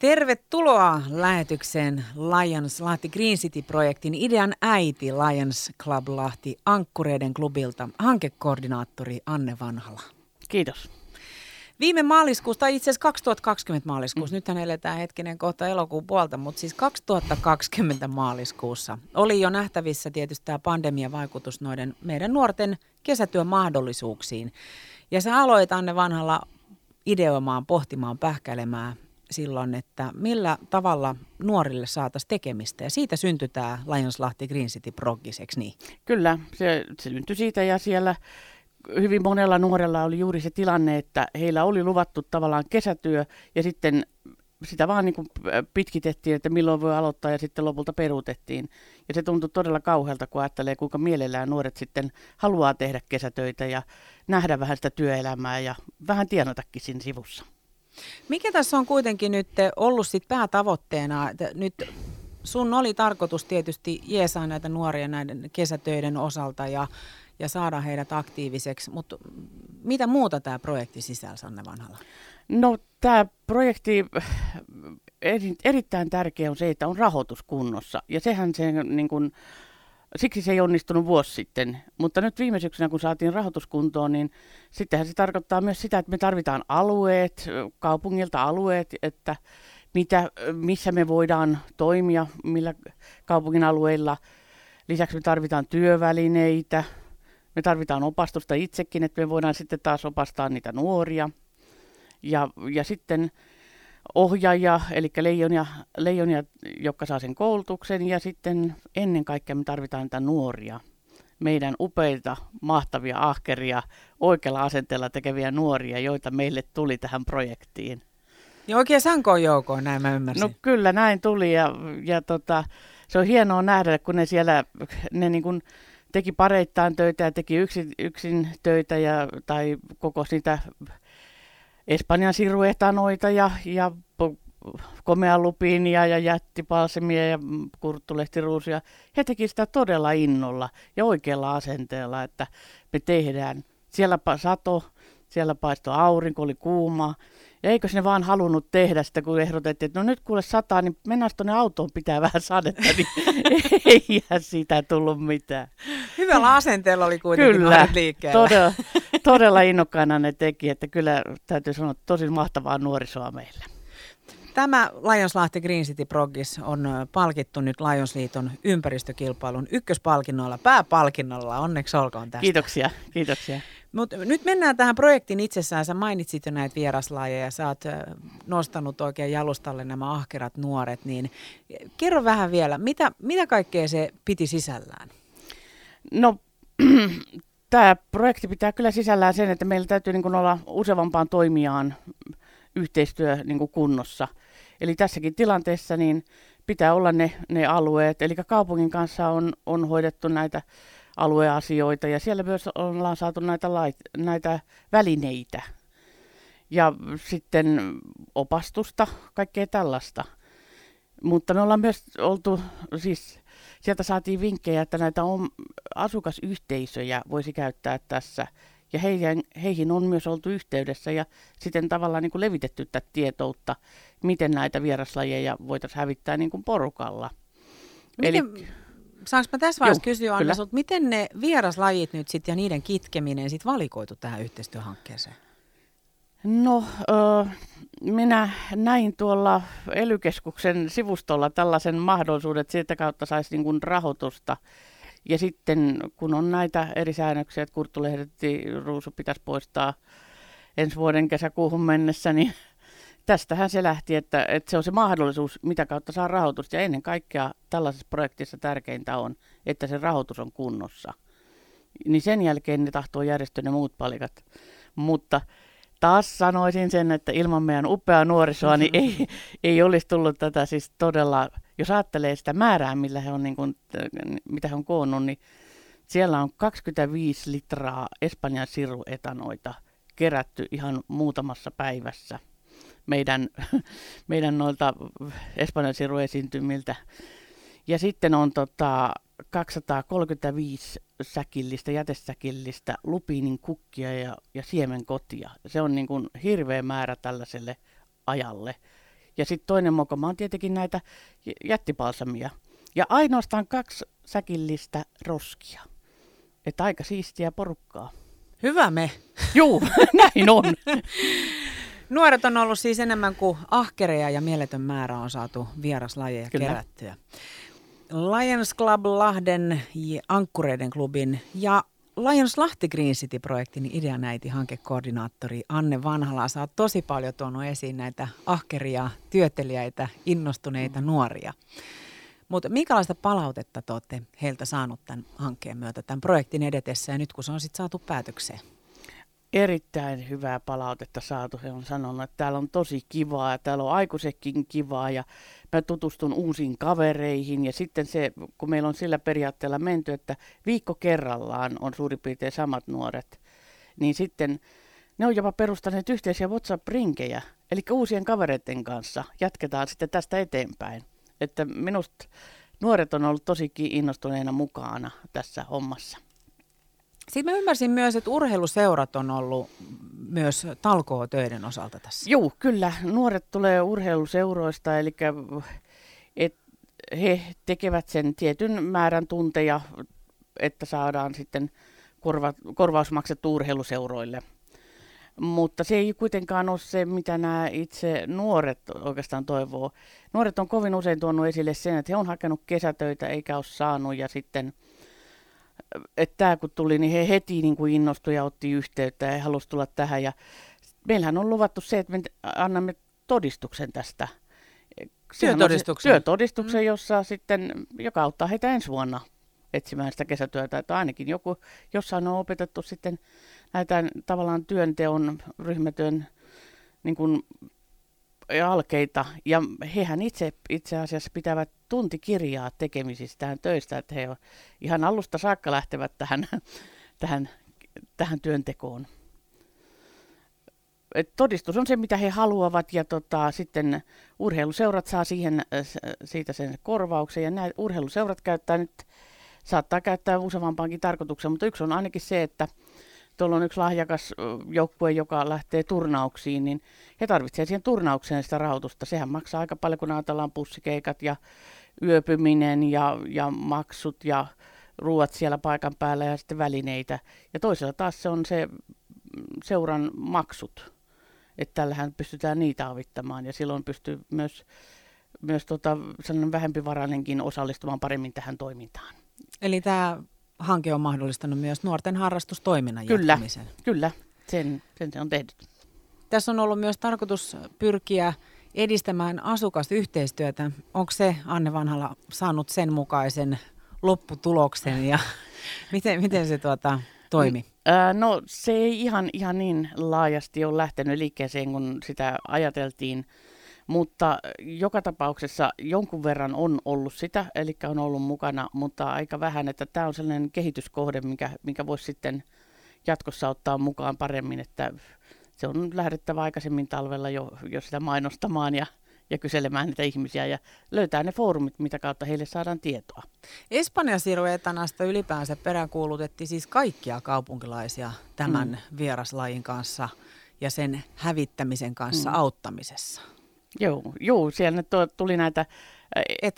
Tervetuloa lähetykseen Lions Lahti Green City-projektin idean äiti Lions Club Lahti Ankkureiden klubilta, hankekoordinaattori Anne Vanhala. Kiitos. Viime maaliskuusta, tai itse asiassa 2020 maaliskuussa, mm. nythän eletään hetkinen kohta elokuun puolta, mutta siis 2020 maaliskuussa oli jo nähtävissä tietysti tämä pandemian vaikutus noiden meidän nuorten kesätyön mahdollisuuksiin. Ja sä aloit Anne Vanhalla ideoimaan, pohtimaan, pähkäilemään silloin, että millä tavalla nuorille saataisiin tekemistä. Ja siitä syntyi tämä Lionslahti Green City Proggis, niin? Kyllä, se, se syntyi siitä ja siellä hyvin monella nuorella oli juuri se tilanne, että heillä oli luvattu tavallaan kesätyö ja sitten sitä vaan niin kuin pitkitettiin, että milloin voi aloittaa ja sitten lopulta peruutettiin. Ja se tuntui todella kauhealta, kun ajattelee, kuinka mielellään nuoret sitten haluaa tehdä kesätöitä ja nähdä vähän sitä työelämää ja vähän tienatakin siinä sivussa. Mikä tässä on kuitenkin nyt ollut sit päätavoitteena? Nyt sun oli tarkoitus tietysti jeesaa näitä nuoria näiden kesätöiden osalta ja, ja saada heidät aktiiviseksi, mutta mitä muuta tämä projekti sisällä, Sanne Vanhala? No tämä projekti eri, erittäin tärkeä on se, että on rahoitus kunnossa. Ja sehän se niin kun, siksi se ei onnistunut vuosi sitten. Mutta nyt viime syksynä, kun saatiin rahoituskuntoon, niin sittenhän se tarkoittaa myös sitä, että me tarvitaan alueet, kaupungilta alueet, että mitä, missä me voidaan toimia, millä kaupungin alueilla. Lisäksi me tarvitaan työvälineitä, me tarvitaan opastusta itsekin, että me voidaan sitten taas opastaa niitä nuoria. Ja, ja sitten ohjaaja, eli leijonia, leijonia, jotka saa sen koulutuksen, ja sitten ennen kaikkea me tarvitaan niitä nuoria, meidän upeita, mahtavia, ahkeria, oikealla asenteella tekeviä nuoria, joita meille tuli tähän projektiin. Ja oikein sankoon joukkoon, näin mä ymmärsin. No kyllä, näin tuli, ja, ja tota, se on hienoa nähdä, kun ne siellä, ne niin kuin teki pareittain töitä ja teki yksin, yksin töitä, ja, tai koko sitä Espanjan siruetanoita ja, ja komealupiinia ja jättipalsemia ja kurttulehtiruusia. He teki sitä todella innolla ja oikealla asenteella, että me tehdään. Siellä sato, siellä paistoi aurinko, oli kuuma. Ja eikö ne vaan halunnut tehdä sitä, kun ehdotettiin, että no nyt kuule sataa, niin mennään tuonne autoon, pitää vähän sadetta, niin ei siitä tullut mitään. Hyvällä asenteella oli kuitenkin Kyllä, todella, todella innokkaana ne teki, että kyllä täytyy sanoa tosi mahtavaa nuorisoa meillä. Tämä Lionslahti Green City Progis on palkittu nyt Lionsliiton ympäristökilpailun ykköspalkinnoilla, pääpalkinnolla. Onneksi olkoon tästä. Kiitoksia, kiitoksia. Mut nyt mennään tähän projektiin itsessään. Sä mainitsit jo näitä vieraslajeja, sä oot nostanut oikein jalustalle nämä ahkerat nuoret, niin kerro vähän vielä, mitä, mitä kaikkea se piti sisällään? No tämä projekti pitää kyllä sisällään sen, että meillä täytyy niin olla useampaan toimijaan yhteistyö niin kunnossa. Eli tässäkin tilanteessa niin pitää olla ne, ne alueet. Eli kaupungin kanssa on, on hoidettu näitä alueasioita ja siellä myös ollaan saatu näitä, lait, näitä välineitä ja sitten opastusta, kaikkea tällaista. Mutta me ollaan myös oltu, siis sieltä saatiin vinkkejä, että näitä on, asukasyhteisöjä voisi käyttää tässä ja heihin, heihin on myös oltu yhteydessä ja sitten tavallaan niin kuin levitetty tätä tietoutta, miten näitä vieraslajeja voitaisiin hävittää niin kuin porukalla. Miten, Eli, saanko mä tässä vaiheessa kysyä, Anna, sulta, miten ne vieraslajit nyt sit ja niiden kitkeminen sit valikoitu tähän yhteistyöhankkeeseen? No, ö, minä näin tuolla elykeskuksen sivustolla tällaisen mahdollisuuden, että siitä kautta saisi niin rahoitusta ja sitten kun on näitä eri säännöksiä, että kurttulehdetti ruusu pitäisi poistaa ensi vuoden kesäkuuhun mennessä, niin tästähän se lähti, että, että se on se mahdollisuus, mitä kautta saa rahoitusta. Ja ennen kaikkea tällaisessa projektissa tärkeintä on, että se rahoitus on kunnossa. Niin sen jälkeen ne tahtoo järjestyä ne muut palikat. Mutta taas sanoisin sen, että ilman meidän upeaa nuorisoa niin ei, ei olisi tullut tätä siis todella jos ajattelee sitä määrää, millä he on, niin kuin, mitä he on koonnut, niin siellä on 25 litraa Espanjan siruetanoita kerätty ihan muutamassa päivässä meidän, meidän noilta Espanjan siruesiintymiltä. Ja sitten on tota 235 säkillistä, jätesäkillistä lupiinin kukkia ja, ja siemenkotia. Se on niin kuin hirveä määrä tällaiselle ajalle. Ja sitten toinen mokoma on tietenkin näitä jättipalsamia. Ja ainoastaan kaksi säkillistä roskia. Että aika siistiä porukkaa. Hyvä me. Juu, näin on. Nuoret on ollut siis enemmän kuin ahkereja ja mieletön määrä on saatu vieraslajeja Kyllä. kerättyä. Lions Club Lahden Ankkureiden klubin ja Lions Lahti Green City-projektin ideanäiti hankekoordinaattori Anne Vanhala. Oot tosi paljon tuonut esiin näitä ahkeria, työtelijäitä, innostuneita nuoria. Mutta minkälaista palautetta te olette heiltä saanut tämän hankkeen myötä, tämän projektin edetessä ja nyt kun se on sitten saatu päätökseen? Erittäin hyvää palautetta saatu. He on sanonut, että täällä on tosi kivaa ja täällä on aikuisekin kivaa ja mä tutustun uusiin kavereihin. Ja sitten se, kun meillä on sillä periaatteella menty, että viikko kerrallaan on suurin piirtein samat nuoret, niin sitten ne on jopa perustaneet yhteisiä WhatsApp-rinkejä, eli uusien kavereiden kanssa jatketaan sitten tästä eteenpäin. Että minusta nuoret on ollut tosikin innostuneena mukana tässä hommassa. Sitten mä ymmärsin myös, että urheiluseurat on ollut myös talkootöiden osalta tässä. Joo, kyllä. Nuoret tulee urheiluseuroista, eli et he tekevät sen tietyn määrän tunteja, että saadaan sitten korva, korvaus maksettu urheiluseuroille. Mutta se ei kuitenkaan ole se, mitä nämä itse nuoret oikeastaan toivoo. Nuoret on kovin usein tuonut esille sen, että he on hakenut kesätöitä eikä ole saanut ja sitten – että tämä kun tuli, niin he heti niin kuin innostui ja otti yhteyttä ja halusi tulla tähän. Ja meillähän on luvattu se, että me annamme todistuksen tästä. Työtodistuksen? Työtodistuksen, mm. jossa sitten, joka auttaa heitä ensi vuonna etsimään sitä kesätyötä. Että ainakin joku, jossain on opetettu sitten näitä tavallaan työnteon, ryhmätyön niin kuin alkeita. Ja hehän itse itse asiassa pitävät tuntikirjaa tekemisistään töistä, että he ihan alusta saakka lähtevät tähän, tähän, tähän työntekoon. Et todistus on se, mitä he haluavat, ja tota, sitten urheiluseurat saa siihen, siitä sen korvauksen, ja nämä urheiluseurat käyttää nyt, saattaa käyttää useampaankin tarkoituksen, mutta yksi on ainakin se, että tuolla on yksi lahjakas joukkue, joka lähtee turnauksiin, niin he tarvitsevat siihen turnaukseen sitä rahoitusta. Sehän maksaa aika paljon, kun ajatellaan pussikeikat ja yöpyminen ja, ja maksut ja ruuat siellä paikan päällä ja sitten välineitä. Ja toisella taas se on se seuran maksut, että tällähän pystytään niitä avittamaan ja silloin pystyy myös, myös tota, sellainen vähempivarainenkin osallistumaan paremmin tähän toimintaan. Eli tämä hanke on mahdollistanut myös nuorten harrastustoiminnan kyllä, jatkumisen. Kyllä, sen, sen se on tehnyt. Tässä on ollut myös tarkoitus pyrkiä edistämään asukasyhteistyötä. Onko se Anne Vanhala saanut sen mukaisen lopputuloksen ja miten, miten se tuota, toimi? No se ei ihan, ihan niin laajasti ole lähtenyt liikkeeseen, kun sitä ajateltiin. Mutta joka tapauksessa jonkun verran on ollut sitä, eli on ollut mukana, mutta aika vähän, että tämä on sellainen kehityskohde, mikä, mikä voisi sitten jatkossa ottaa mukaan paremmin, että se on lähdettävä aikaisemmin talvella jo, jo sitä mainostamaan ja, ja kyselemään niitä ihmisiä ja löytää ne foorumit, mitä kautta heille saadaan tietoa. Espanja Siruetanasta ylipäänsä peräänkuulutettiin siis kaikkia kaupunkilaisia tämän mm. vieraslajin kanssa ja sen hävittämisen kanssa mm. auttamisessa. Joo, joo siellä tuli näitä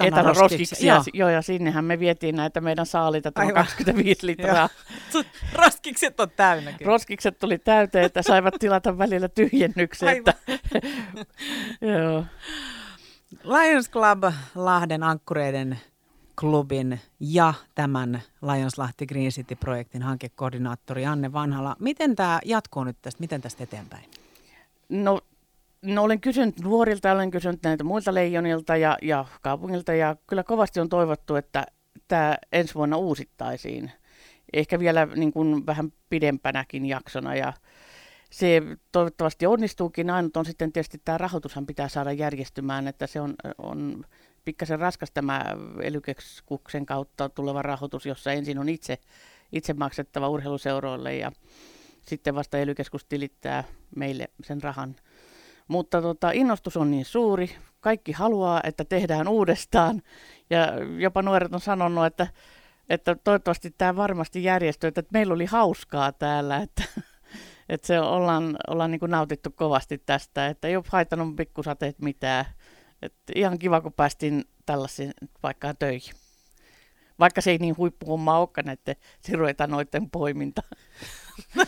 etanoroskiksi. Joo. joo, ja sinnehän me vietiin näitä meidän saalita, tämä 25 litraa. Roskikset on täynnä. Kyllä. Roskikset tuli täyteen, että saivat tilata välillä tyhjennyksen. Että, joo. Lions Club Lahden ankkureiden klubin ja tämän Lions Lahti Green City-projektin hankekoordinaattori Anne Vanhala. Miten tämä jatkuu nyt tästä? Miten tästä eteenpäin? No No olen kysynyt nuorilta, olen kysynyt näitä muilta leijonilta ja, ja kaupungilta ja kyllä kovasti on toivottu, että tämä ensi vuonna uusittaisiin. Ehkä vielä niin kuin vähän pidempänäkin jaksona ja se toivottavasti onnistuukin. Ainut on sitten tietysti tämä rahoitushan pitää saada järjestymään, että se on, on pikkasen raskas tämä ely kautta tuleva rahoitus, jossa ensin on itse, itse maksettava urheiluseuroille ja sitten vasta ely tilittää meille sen rahan mutta tota, innostus on niin suuri, kaikki haluaa, että tehdään uudestaan. Ja jopa nuoret on sanonut, että, että toivottavasti tämä varmasti järjestyy, että meillä oli hauskaa täällä, että, että se ollaan, ollaan niin kuin nautittu kovasti tästä, että ei ole haittanut pikkusateet mitään. Et ihan kiva, kun päästiin tällaisiin paikkaan töihin. Vaikka se ei niin huippuhomma olekaan näiden siruetanoiden poiminta.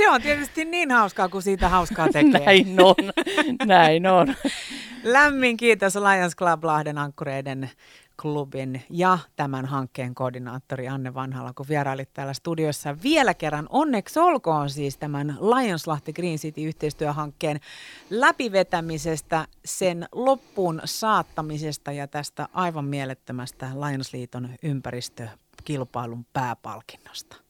Se on tietysti niin hauskaa, kun siitä hauskaa tekee. Näin on, näin on. Lämmin kiitos Lions Club Lahden ankkureiden klubin ja tämän hankkeen koordinaattori Anne Vanhala, kun vierailit täällä studiossa vielä kerran. Onneksi olkoon siis tämän Lionslahti Green City yhteistyöhankkeen läpivetämisestä, sen loppuun saattamisesta ja tästä aivan mielettömästä Lionsliiton ympäristökilpailun pääpalkinnosta.